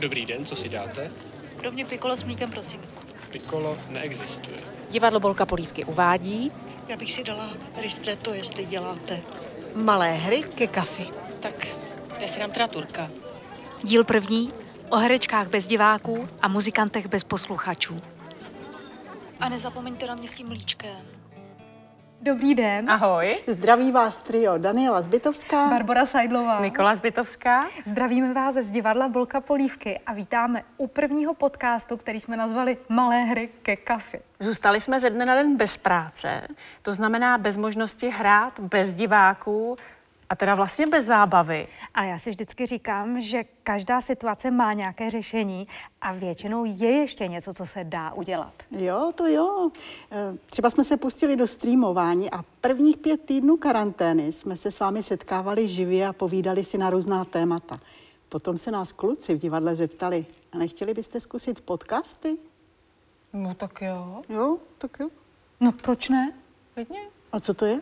Dobrý den, co si dáte? Pro mě pikolo s mlíkem, prosím. Piccolo neexistuje. Divadlo Bolka Polívky uvádí Já bych si dala ristretto, jestli děláte. Malé hry ke kafi. Tak já si dám teda turka. Díl první o herečkách bez diváků a muzikantech bez posluchačů. A nezapomeňte na mě s tím mlíčkem. Dobrý den. Ahoj. Zdraví vás trio Daniela Zbytovská. Barbara Sajdlová. Nikola Zbytovská. Zdravíme vás z divadla Bolka Polívky a vítáme u prvního podcastu, který jsme nazvali Malé hry ke kafi. Zůstali jsme ze dne na den bez práce, to znamená bez možnosti hrát, bez diváků a teda vlastně bez zábavy. Ale já si vždycky říkám, že každá situace má nějaké řešení a většinou je ještě něco, co se dá udělat. Jo, to jo. Eh, Třeba jsme se pustili do streamování a prvních pět týdnů karantény jsme se s vámi setkávali živě a povídali si na různá témata. Potom se nás kluci v divadle zeptali, a nechtěli byste zkusit podcasty? No tak jo. Jo, tak jo. No proč ne? Klidně. A co to je?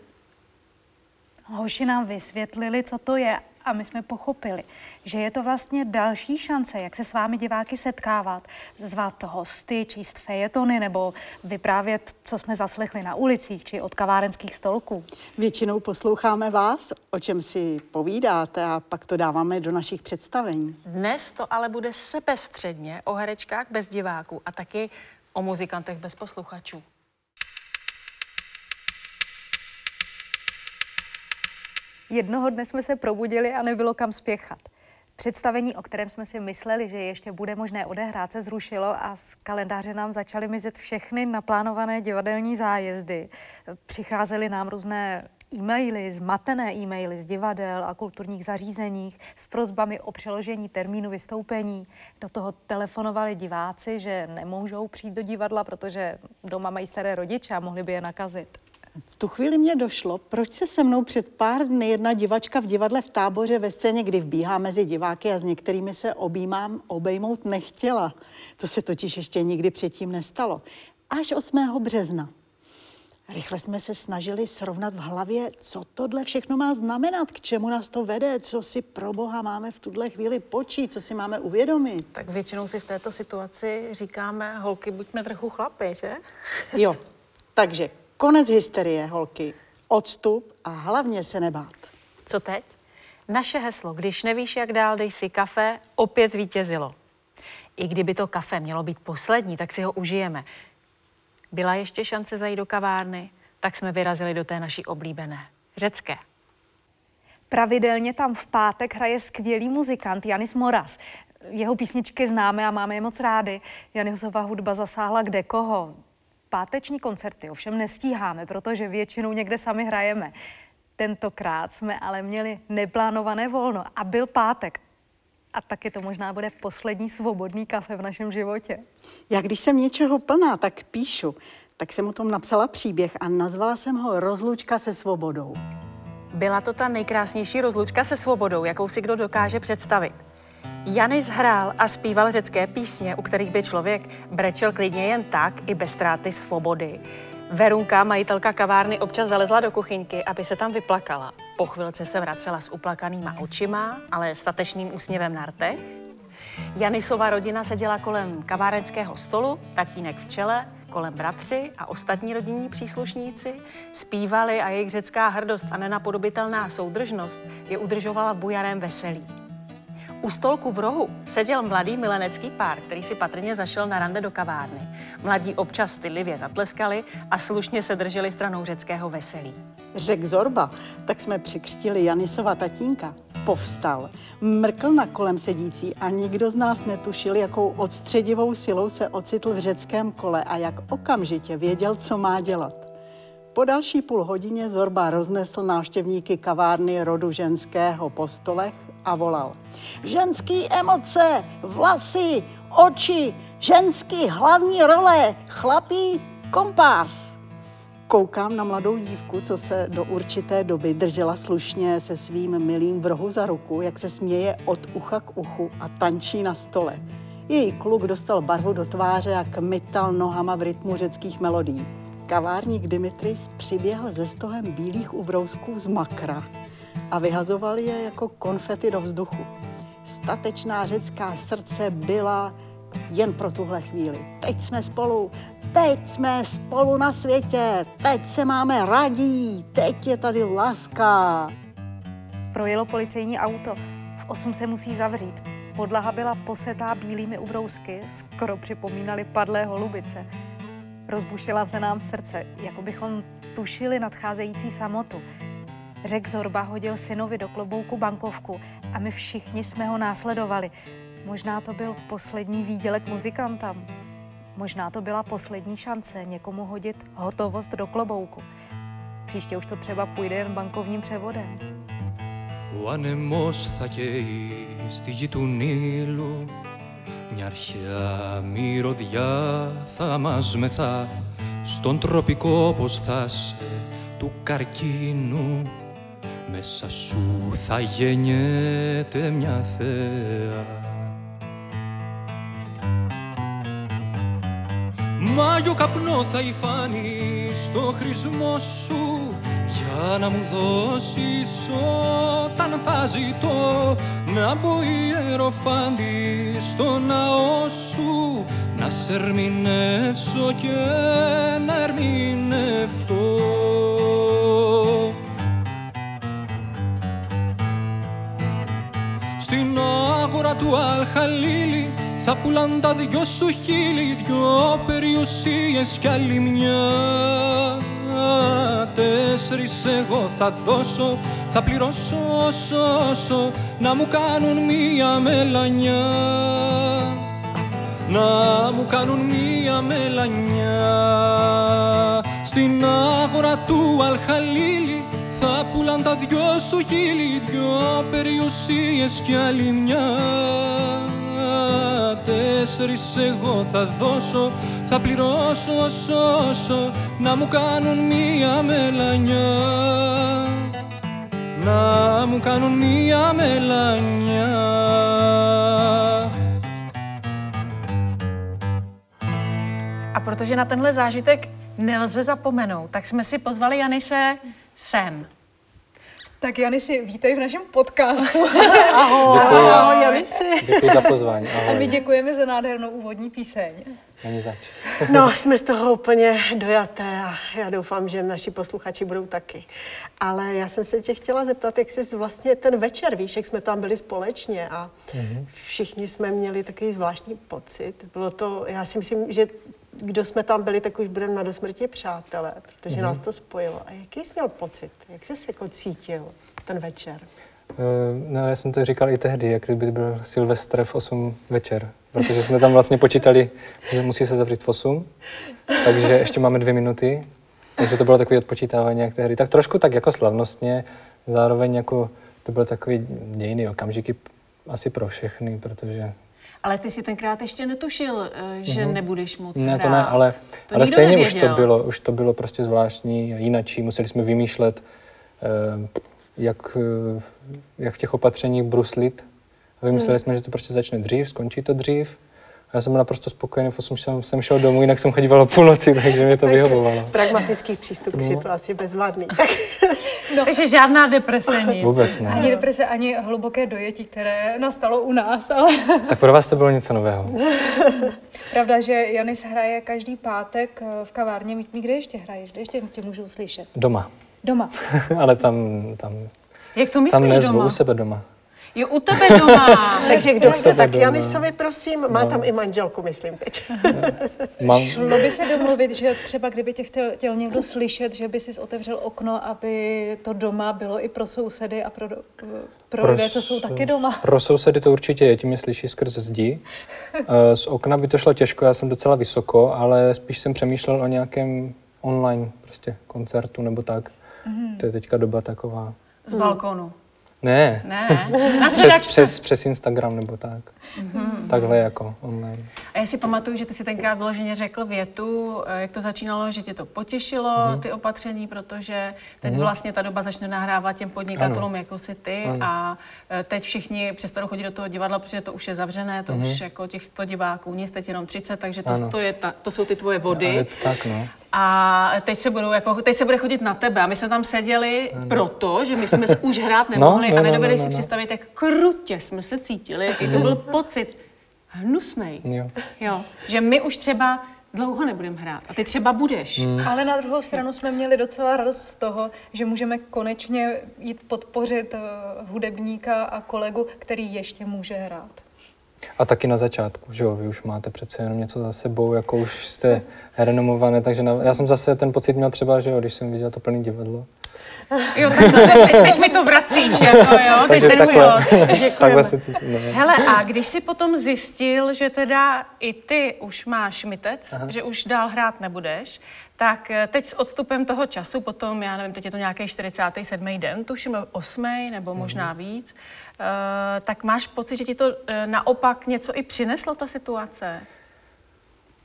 Hoši nám vysvětlili, co to je a my jsme pochopili, že je to vlastně další šance, jak se s vámi diváky setkávat, zvat hosty, číst fejetony nebo vyprávět, co jsme zaslechli na ulicích či od kavárenských stolků. Většinou posloucháme vás, o čem si povídáte a pak to dáváme do našich představení. Dnes to ale bude sebestředně o herečkách bez diváků a taky o muzikantech bez posluchačů. Jednoho dne jsme se probudili a nebylo kam spěchat. Představení, o kterém jsme si mysleli, že ještě bude možné odehrát, se zrušilo a z kalendáře nám začaly mizet všechny naplánované divadelní zájezdy. Přicházely nám různé e-maily, zmatené e-maily z divadel a kulturních zařízeních s prozbami o přeložení termínu vystoupení. Do toho telefonovali diváci, že nemůžou přijít do divadla, protože doma mají staré rodiče a mohli by je nakazit. V tu chvíli mě došlo, proč se se mnou před pár dny jedna divačka v divadle v táboře ve scéně, kdy vbíhá mezi diváky a s některými se objímám, obejmout nechtěla. To se totiž ještě nikdy předtím nestalo. Až 8. března. Rychle jsme se snažili srovnat v hlavě, co tohle všechno má znamenat, k čemu nás to vede, co si pro boha máme v tuhle chvíli počít, co si máme uvědomit. Tak většinou si v této situaci říkáme, holky, buďme trochu chlapy, že? Jo, takže konec hysterie, holky. Odstup a hlavně se nebát. Co teď? Naše heslo, když nevíš, jak dál, dej si kafe, opět zvítězilo. I kdyby to kafe mělo být poslední, tak si ho užijeme. Byla ještě šance zajít do kavárny, tak jsme vyrazili do té naší oblíbené, řecké. Pravidelně tam v pátek hraje skvělý muzikant Janis Moras. Jeho písničky známe a máme je moc rádi. Janisova hudba zasáhla kde koho. Páteční koncerty ovšem nestíháme, protože většinou někde sami hrajeme. Tentokrát jsme ale měli neplánované volno a byl pátek. A taky to možná bude poslední svobodný kafe v našem životě. Já když jsem něčeho plná, tak píšu. Tak jsem o tom napsala příběh a nazvala jsem ho Rozlučka se svobodou. Byla to ta nejkrásnější rozlučka se svobodou, jakou si kdo dokáže představit. Janis hrál a zpíval řecké písně, u kterých by člověk brečel klidně jen tak, i bez ztráty svobody. Verunka, majitelka kavárny, občas zalezla do kuchyňky, aby se tam vyplakala. Po chvilce se vracela s uplakanýma očima, ale statečným úsměvem na rtech. Janisova rodina seděla kolem kavárenského stolu, tatínek v čele, kolem bratři a ostatní rodinní příslušníci, zpívali a jejich řecká hrdost a nenapodobitelná soudržnost je udržovala v bujarém veselí. U stolku v rohu seděl mladý milenecký pár, který si patrně zašel na rande do kavárny. Mladí občas stydlivě zatleskali a slušně se drželi stranou řeckého veselí. Řek Zorba, tak jsme překřtili Janisova tatínka. Povstal, mrkl na kolem sedící a nikdo z nás netušil, jakou odstředivou silou se ocitl v řeckém kole a jak okamžitě věděl, co má dělat. Po další půl hodině Zorba roznesl návštěvníky kavárny rodu ženského po stolech a volal. Ženský emoce, vlasy, oči, ženský hlavní role, chlapí kompárs. Koukám na mladou dívku, co se do určité doby držela slušně se svým milým v rohu za ruku, jak se směje od ucha k uchu a tančí na stole. Její kluk dostal barvu do tváře a kmital nohama v rytmu řeckých melodí. Kavárník Dimitris přiběhl ze stohem bílých ubrousků z makra a vyhazoval je jako konfety do vzduchu. statečná řecká srdce byla jen pro tuhle chvíli. Teď jsme spolu, teď jsme spolu na světě, teď se máme radí, teď je tady láska. Projelo policejní auto. V 8 se musí zavřít. Podlaha byla posetá bílými ubrousky, skoro připomínaly padlé holubice. Rozbušila se nám srdce, jako bychom tušili nadcházející samotu. Řek Zorba hodil synovi do klobouku bankovku a my všichni jsme ho následovali. Možná to byl poslední výdělek muzikantám. Možná to byla poslední šance někomu hodit hotovost do klobouku. Příště už to třeba půjde jen bankovním převodem. Ο άνεμος θα καίει στη γη του Νείλου Μια αρχαία μυρωδιά θα μας μεθά Στον τροπικό πως θα είσαι του καρκίνου Μέσα σου θα γεννιέται μια θέα. Μάγιο καπνό θα υφάνει στο χρησμό σου για να μου δώσεις όταν θα ζητώ να μπω ιεροφάντη στο ναό σου να σε ερμηνεύσω και να ερμηνευτώ άγορα του Αλχαλίλη θα πουλάν τα δυο σου χείλη δυο περιουσίες κι άλλη μια. Τέσσερις εγώ θα δώσω θα πληρώσω όσο όσο να μου κάνουν μία μελανιά. Να μου κάνουν μία μελανιά. Στην άγορα του Αλχαλίλη θα πουλάν τα δυο σου χείλη δυο περιουσίες κι άλλη μια. Τέσσερις εγώ θα δώσω θα πληρώσω όσο όσο να μου κάνουν μία μελανιά. Να μου κάνουν μία μελανιά. A protože na tenhle zážitek nelze zapomenout, tak jsme si pozvali Janise sem. Tak Jany si vítej v našem podcastu. Ahoj, Děkuji. ahoj, Janisi. Děkuji za pozvání. A my Ahoj. děkujeme za nádhernou úvodní píseň. Ani zač. No, jsme z toho úplně dojaté a já doufám, že naši posluchači budou taky. Ale já jsem se tě chtěla zeptat, jak jsi vlastně ten večer, víš, jak jsme tam byli společně a všichni jsme měli takový zvláštní pocit. Bylo to, já si myslím, že kdo jsme tam byli, tak už budeme na dosmrtě přátelé, protože nás to spojilo. A jaký jsi měl pocit? Jak jsi se jako cítil ten večer? Eh, No, já jsem to říkal i tehdy, jak kdyby byl Silvestr v 8 večer, protože jsme tam vlastně počítali, že musí se zavřít v 8, takže ještě máme dvě minuty, takže to bylo takové odpočítávání jak tehdy. Tak trošku tak jako slavnostně, zároveň jako to byl takový dějný okamžiky asi pro všechny, protože Ale ty si tenkrát ještě netušil, eh, že nebudeš moc Ne, hrát. to ne, ale, To ale stejně už to nevěděl. bylo, už to bylo prostě zvláštní a jinačí. Museli jsme vymýšlet, eh, jak, eh, jak v těch opatřeních bruslit. A vymysleli Hmm. jsme, že to prostě začne dřív, skončí to dřív. A já jsem byl naprosto spokojený, 8 jsem, jsem šel domů, jinak jsem chodíval o půlnoci, takže mě to vyhovovalo. Pragmatický přístup k situaci bezvadný. Takže žádná deprese nic. Vůbec ne. Ani deprese, ani hluboké dojetí, které nastalo u nás, ale Tak pro vás to bylo něco nového. pravda, že Janis hraje každý pátek eh, v kavárně Mítmí, kde ještě hraješ, kde ještě tě můžou slyšet. Doma. Doma. Ale tam, tam, Jak to myslíš tam nezvu, doma? u sebe doma. Jo, u tebe doma. Takže kdo chce, tak doma. Janisovi, prosím, má tam i manželku, myslím teď. Mám, Šlo by se domluvit, že třeba kdyby tě chtěl, chtěl někdo slyšet, že by si otevřel okno, aby to doma bylo i pro sousedy a pro, pro, pro lidé, co jsou taky doma. Pro sousedy to určitě je, tím mě slyší skrz zdi. Eh, Z okna by to šlo těžko, já jsem docela vysoko, ale spíš jsem přemýšlel o nějakém online prostě koncertu nebo tak. To je teďka doba taková. Z balkonu. Ne, Ne, na přes, sedačce. přes, přes Instagram nebo tak. Takhle jako online. A já si pamatuju, že ty si tenkrát vyloženě řekl větu, eh, jak to začínalo, že tě to potěšilo, ty opatření, protože teď vlastně ta doba začne nahrávat těm podnikatelům, jako si ty a eh, teď všichni přestanou chodit do toho divadla, protože to už je zavřené, to už jako těch 100 diváků, nic, teď jenom 30, takže to, Ano. to, je ta, to jsou ty tvoje vody. je to tak, no. A teď se, budou jako, teď se bude chodit na tebe. A my jsme tam seděli proto, že my jsme se už hrát nemohli No, no, a no, nedovedeš no, si no. představit, jak krutě jsme se cítili, jaký to byl pocit hnusnej. Jo. Jo, že my už třeba dlouho nebudeme hrát a ty třeba budeš. Ale na druhou stranu jsme měli docela radost z toho, že můžeme konečně jít podpořit eh, hudebníka a kolegu, který ještě může hrát. A taky na začátku, že jo, vy už máte přece jenom něco za sebou, jako už jste renomované, takže na, já jsem zase ten pocit měl třeba, že jo, když jsem viděl to plný divadlo. Jo, takhle, teď, teď mi to vracíš, jako jo, teď ten takhle, jo. takhle se cítím. No. Hele, a když si potom zjistil, že teda i ty už máš mytec, Aha. že už dál hrát nebudeš, tak eh, teď s odstupem toho času, potom, já nevím, teď je to nějaký 47. den, tuším, 8. nebo možná víc, uh, tak máš pocit, že ti to uh, naopak něco i přineslo, ta situace?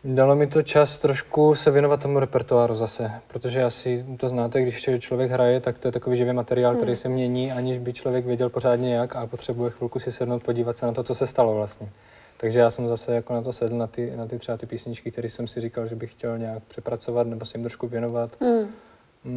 Dalo mi to čas trošku se věnovat tomu repertoáru zase, protože asi to znáte, když člověk hraje, tak to je takový živý materiál, který se mění, aniž by člověk věděl pořádně jak a potřebuje chvilku si sednout, podívat se na to, co se stalo vlastně. Takže já jsem zase jako na to sedl, na ty, na ty třeba ty písničky, které jsem si říkal, že bych chtěl nějak přepracovat nebo se jim trošku věnovat. Mm,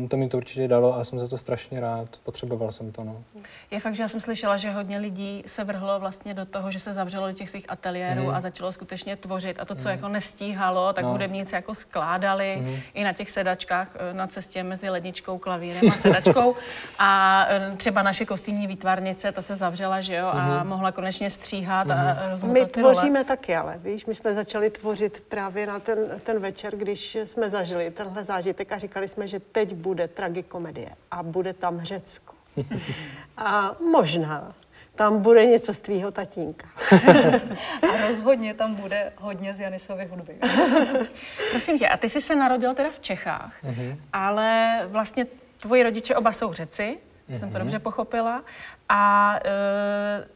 To mi to určitě dalo a jsem za to strašně rád. Potřeboval jsem to, no. Je fakt, že já jsem slyšela, že hodně lidí se vrhlo vlastně do toho, že se zavřelo do těch svých ateliérů Mhm. a začalo skutečně tvořit. A to, co jako nestíhalo, tak No. hudebníci jako skládali i na těch sedačkách eh, na cestě mezi ledničkou, klavírem a sedačkou. A eh, třeba naše kostýmní výtvarnice, ta se zavřela, že jo, a mohla konečně stříhat a rozmotat My tvoříme taky, ale víš, my jsme začali tvořit právě na ten, ten večer, když jsme zažili tenhle zážitek a říkali jsme, že teď bude tragikomedie a bude tam Řecko. A možná tam bude něco z tvýho tatínka. A rozhodně tam bude hodně z Janisovy hudby. Prosím tě, a ty jsi se narodil teda v Čechách, ale vlastně tvoji rodiče oba jsou Řeci, jsem to dobře pochopila. A, e,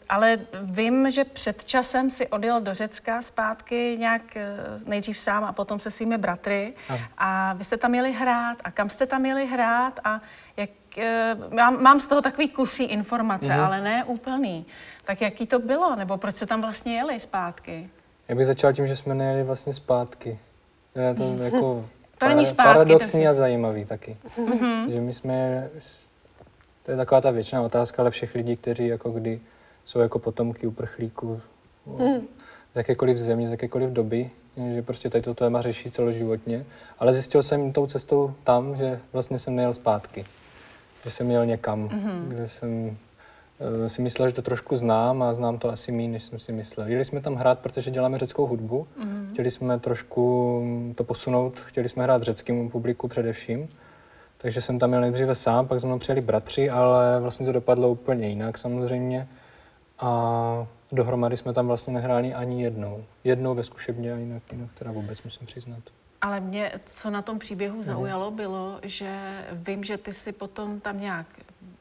ale vím, že před časem si odjel do Řecka zpátky nějak e, nejdřív sám a potom se svými bratry. A vy jste tam jeli hrát. A kam jste tam jeli hrát? A jak, e, mám, mám z toho takový kusí informace, ale ne úplný. Tak jaký to bylo? Nebo proč jste tam vlastně jeli zpátky? Já bych začal tím, že jsme nejeli vlastně zpátky. Je to jako To není zpátky, paradoxní takže- a zajímavý taky. Že my jsme, to je taková ta věčná otázka, ale všech lidí, kteří jako kdy jsou jako potomky uprchlíků z jakékoliv země, z jakékoliv doby, že prostě tady to téma řeší celoživotně. Ale zjistil jsem tou cestou tam, že vlastně jsem nejel zpátky. Že jsem jel někam, kde jsem eh, si myslel, že to trošku znám a znám to asi méně, než jsem si myslel. Jeli jsme tam hrát, protože děláme řeckou hudbu. Chtěli jsme trošku to posunout, chtěli jsme hrát řeckému publiku především. Takže jsem tam jel nejdříve sám, pak za mnou přijeli bratři, ale vlastně to dopadlo úplně jinak samozřejmě. A dohromady jsme tam vlastně nehráli ani jednou. Jednou ve zkušebně a jinak, jinak teda vůbec musím přiznat. Ale mě, co na tom příběhu zaujalo, bylo, že vím, že ty si potom tam nějak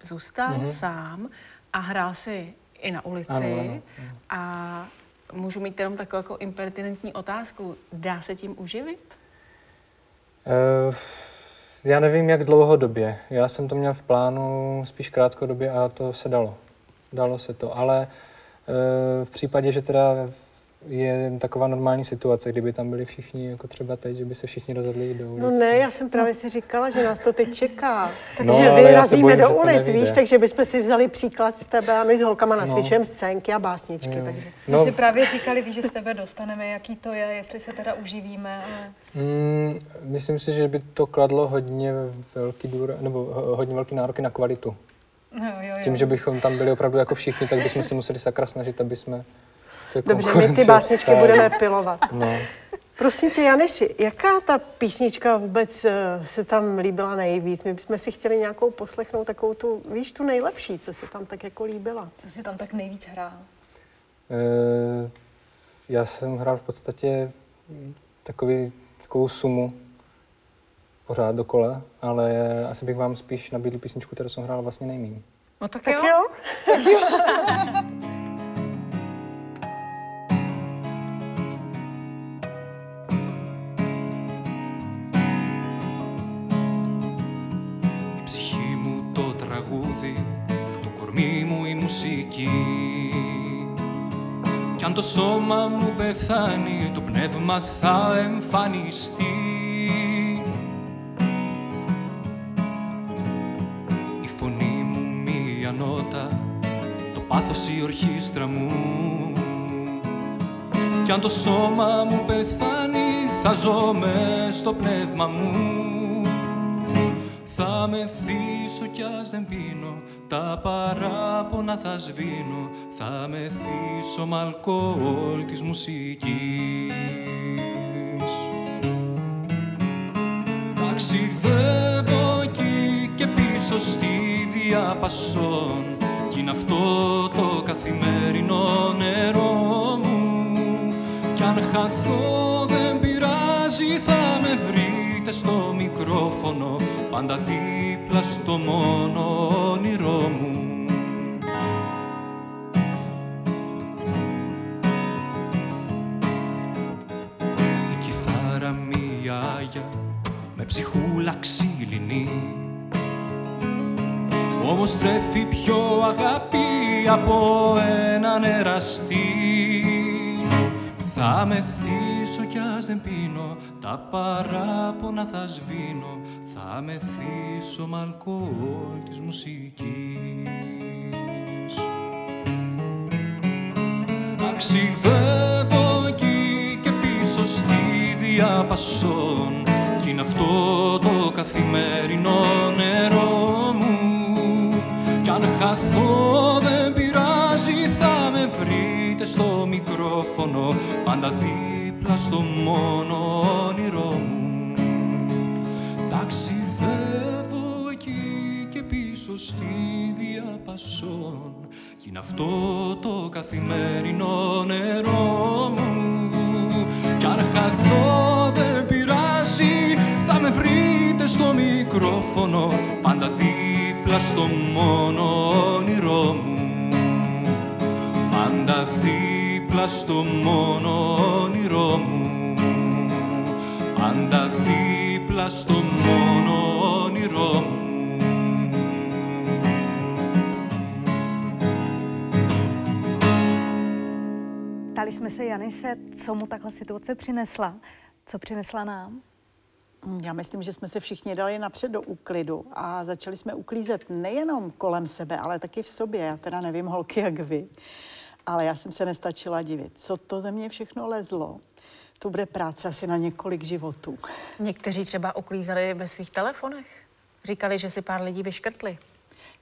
zůstal Mhm. sám a hrál si i na ulici. Ano, ano, A můžu mít jenom takovou jako impertinentní otázku. Dá se tím uživit? Eh, já nevím, jak dlouhodobě. Já jsem to měl v plánu spíš krátkodobě a to se dalo. Dalo se to, ale eh, v případě, že teda je taková normální situace, kdyby tam byli všichni, jako třeba teď, že by se všichni rozhodli jít do ulic. No ne, já jsem právě si říkala, že nás to teď čeká. Takže No, no, vyrazíme do ulic, víš, takže bychom si vzali příklad z tebe a my s holkama No. nacvičujeme scénky a básničky. Jo. Takže. My No, si právě říkali, víš, že z tebe dostaneme, jaký to je, jestli se teda uživíme, ale mm, myslím si, že by to kladlo hodně velký důra, nebo ho- hodně velký nároky na kvalitu. no, jo, jo. Tím, že bychom tam byli opravdu jako všichni, tak bychom se museli sakra snažit, aby jsme Dobře, my ty básničky budeme pilovat. No. Prosím tě, Janisi, jaká ta písnička vůbec eh, se tam líbila nejvíc? My bychom si chtěli nějakou poslechnout, takovou tu, víš, tu nejlepší, co se tam tak jako líbila. Co si tam tak nejvíc hrál? Eh, Já jsem hrál v podstatě takový, takovou sumu pořád dokola, ale asi bych vám spíš nabídl písničku, kterou jsem hrál vlastně nejméně. No tak, Tak jo. jo? Η το σώμα μου πεθάνει, το πνεύμα θα εμφανιστεί. Η φωνή μου μία νότα, το πάθος η ορχήστρα μου. Κι αν το σώμα μου πεθάνει, θα ζω μες στο πνεύμα μου. Θα με μεθύσω κι ας δεν πίνω τα παράπονα θα σβήνω Θα μεθύσω μ' αλκοόλ της μουσικής. Ταξιδεύω εκεί και πίσω στη διαπασόν Κι είναι αυτό το καθημερινό νερό μου. Κι αν χαθώ δεν πειράζει θα με βρείτε στο μικρόφωνο Πάντα δίπλα στο μόνο όνειρό μου. Η κιθάρα μία άγια με ψυχούλα ξύλινη. Όμως τρέφει πιο αγάπη από έναν εραστή. Θα μεθύσω κι ας δεν πίνω Τα παράπονα θα σβήνω Θα μεθύσω μ' αλκοόλ της μουσικής. Ταξιδεύω εκεί και πίσω στη διαπασόν Κι είναι αυτό το καθημερινό νερό μου. Κι αν χαθώ δεν πειράζει θα με βρείτε στο μικρόφωνο Πάντα δίπλα στο μόνο όνειρό μου. Ταξιδεύω εκεί και πίσω στη διαπασόν. Κι είναι αυτό το καθημερινό νερό μου. Κι αν χαθώ δεν πειράζει. Θα με βρείτε στο μικρόφωνο Πάντα δίπλα στο μόνο δίπλα στο μόνο όνειρό μου Πάντα δίπλα στο μόνο όνειρό μου Ptali jsme se Janise, co mu takhle situace přinesla. Co přinesla nám? Já myslím, že jsme se všichni dali napřed do úklidu a začali jsme uklízet nejenom kolem sebe, ale taky v sobě. Já teda nevím, holky, jak vy, ale já jsem se nestačila divit. Co to ze mě všechno lezlo? To bude práce asi na několik životů. Někteří třeba uklízeli ve svých telefonech. Říkali, že si pár lidí vyškrtli.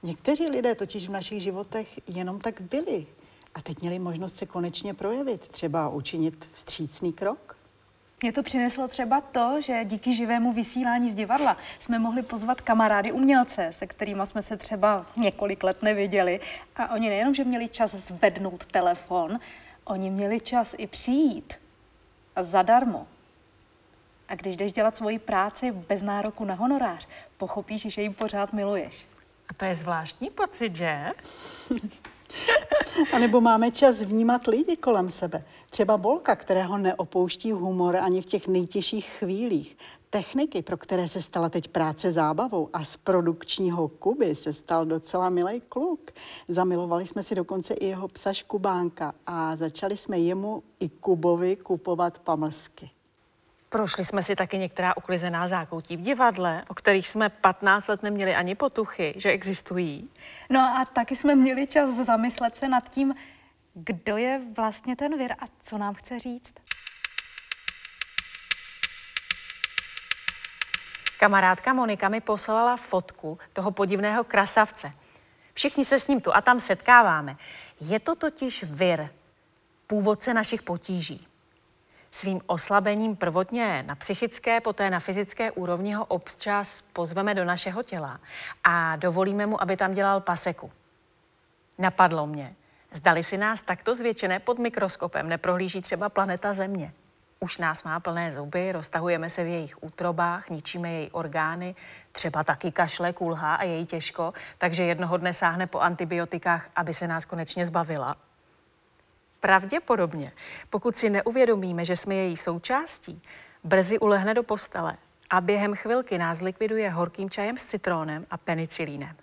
Někteří lidé totiž v našich životech jenom tak byli a teď měli možnost se konečně projevit, třeba učinit vstřícný krok. Mě to přineslo třeba to, že díky živému vysílání z divadla jsme mohli pozvat kamarády umělce, se kterými jsme se třeba několik let neviděli. A oni nejenom, že měli čas zvednout telefon, oni měli čas i přijít. A zadarmo. A když jdeš dělat svoji práci bez nároku na honorář, pochopíš, že ji pořád miluješ. A to je zvláštní pocit, že? A nebo máme čas vnímat lidi kolem sebe. Třeba Bolka, kterého neopouští humor ani v těch nejtěžších chvílích. Techniky, pro které se stala teď práce zábavou a z produkčního Kuby se stal docela milý kluk. Zamilovali jsme si dokonce i jeho psa Škubánka a začali jsme jemu i Kubovi kupovat pamlsky. Prošli jsme si taky některá uklizená zákoutí v divadle, o kterých jsme 15 let neměli ani potuchy, že existují. No a taky jsme měli čas zamyslet se nad tím, kdo je vlastně ten vir a co nám chce říct. Kamarádka Monika mi poslala fotku toho podivného krasavce. Všichni se s ním tu a tam setkáváme. Je to totiž vir, původce našich potíží. Svým oslabením prvotně na psychické, poté na fyzické úrovni ho občas pozveme do našeho těla a dovolíme mu, aby tam dělal paseku. Napadlo mě, zdali si nás takto zvětšené pod mikroskopem neprohlíží třeba planeta Země. Už nás má plné zuby, roztahujeme se v jejich útrobách, ničíme její orgány, třeba taky kašle, kulhá a její těžko, takže jednoho dne sáhne po antibiotikách, aby se nás konečně zbavila. Pravděpodobně, pokud si neuvědomíme, že jsme její součástí, brzy ulehne do postele a během chvilky nás likviduje horkým čajem s citrónem a penicilínem.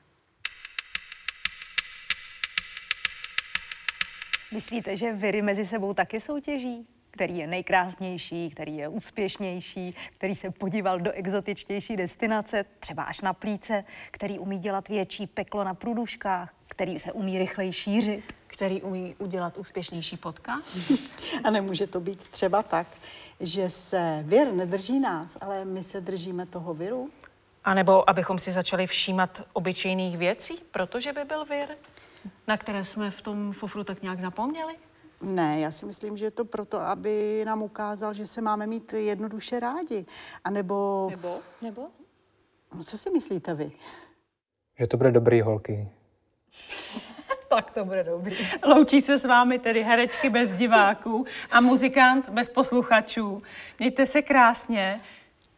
Myslíte, že viry mezi sebou taky soutěží? Který je nejkrásnější, který je úspěšnější, který se podíval do exotičtější destinace, třeba až na plíce, který umí dělat větší peklo na průduškách, který se umí rychleji šířit. Který umí udělat úspěšnější podcast. A nemůže to být třeba tak, že se vir nedrží nás, ale my se držíme toho viru? A nebo abychom si začali všímat obyčejných věcí, protože by byl vir, na které jsme v tom fofru tak nějak zapomněli. Ne, já si myslím, že je to proto, aby nám ukázal, že se máme mít jednoduše rádi. A nebo... Nebo? Nebo? No, co si myslíte vy? Že to bude dobrý holky. Tak to bude dobrý. Loučí se s vámi tedy herečky bez diváků a muzikant bez posluchačů. Mějte se krásně.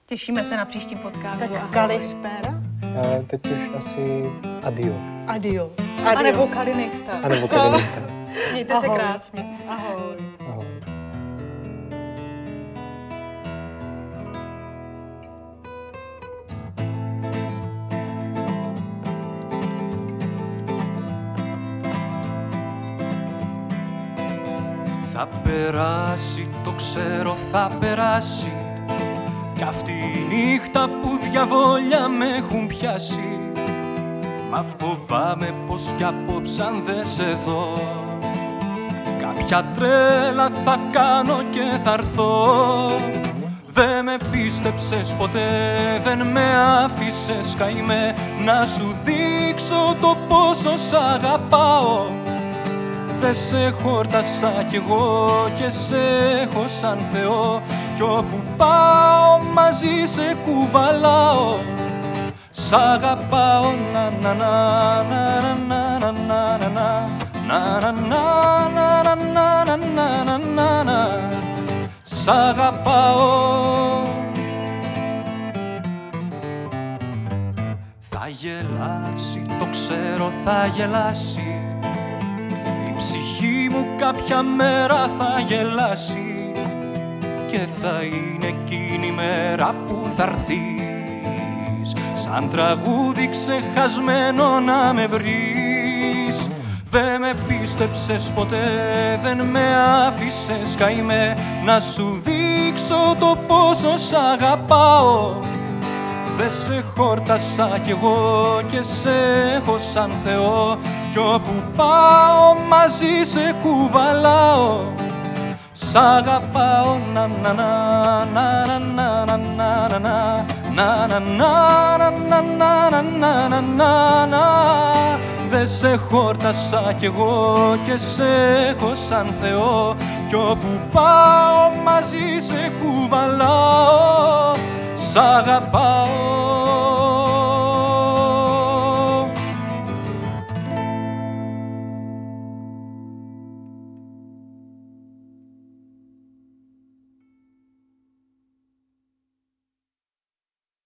Těšíme se na příštím podcastu. Tak. Kalispera? A teď už asi adio. Adio. A nebo Kalinechta. A nebo Karinita. Mějte se Ahoj. krásně. Ahoj. Ahoj. Θα περάσει, το ξέρω θα περάσει Κι αυτή η νύχτα που διαβόλια με έχουν πιάσει Μα φοβάμαι πως κι απόψε αν δεν σε δω Κάποια τρέλα θα κάνω και θα έρθω. Δεν με πίστεψες ποτέ, δεν με άφησες καημέ. Να σου δείξω το πόσο σ' αγαπάω. Δε σε χόρτασα κι εγώ και σε έχω σαν Θεό. Κι όπου πάω μαζί σε κουβαλάω. Σ' αγαπάω να να να να να να να Σ' αγαπάω. Θα γελάσει, το ξέρω θα γελάσει. Η ψυχή μου κάποια μέρα θα γελάσει. Και θα είναι εκείνη η μέρα που θα έρθεις. Σαν τραγούδι ξεχασμένο να με βρεις Δεν με πίστεψες ποτέ, δεν με άφησες καημέ να σου δείξω το πόσο σ' αγαπάω Δε σε χόρτασα κι εγώ και σε έχω σαν Θεό Κι όπου πάω μαζί σε κουβαλάω Σ' αγαπάω να να να να να να να να να να να να να να να να να να Δε σε χόρτασα κι εγώ και σε έχω σαν Θεό. Κι όπου πάω μαζί σε κουβαλάω Σ' αγαπάω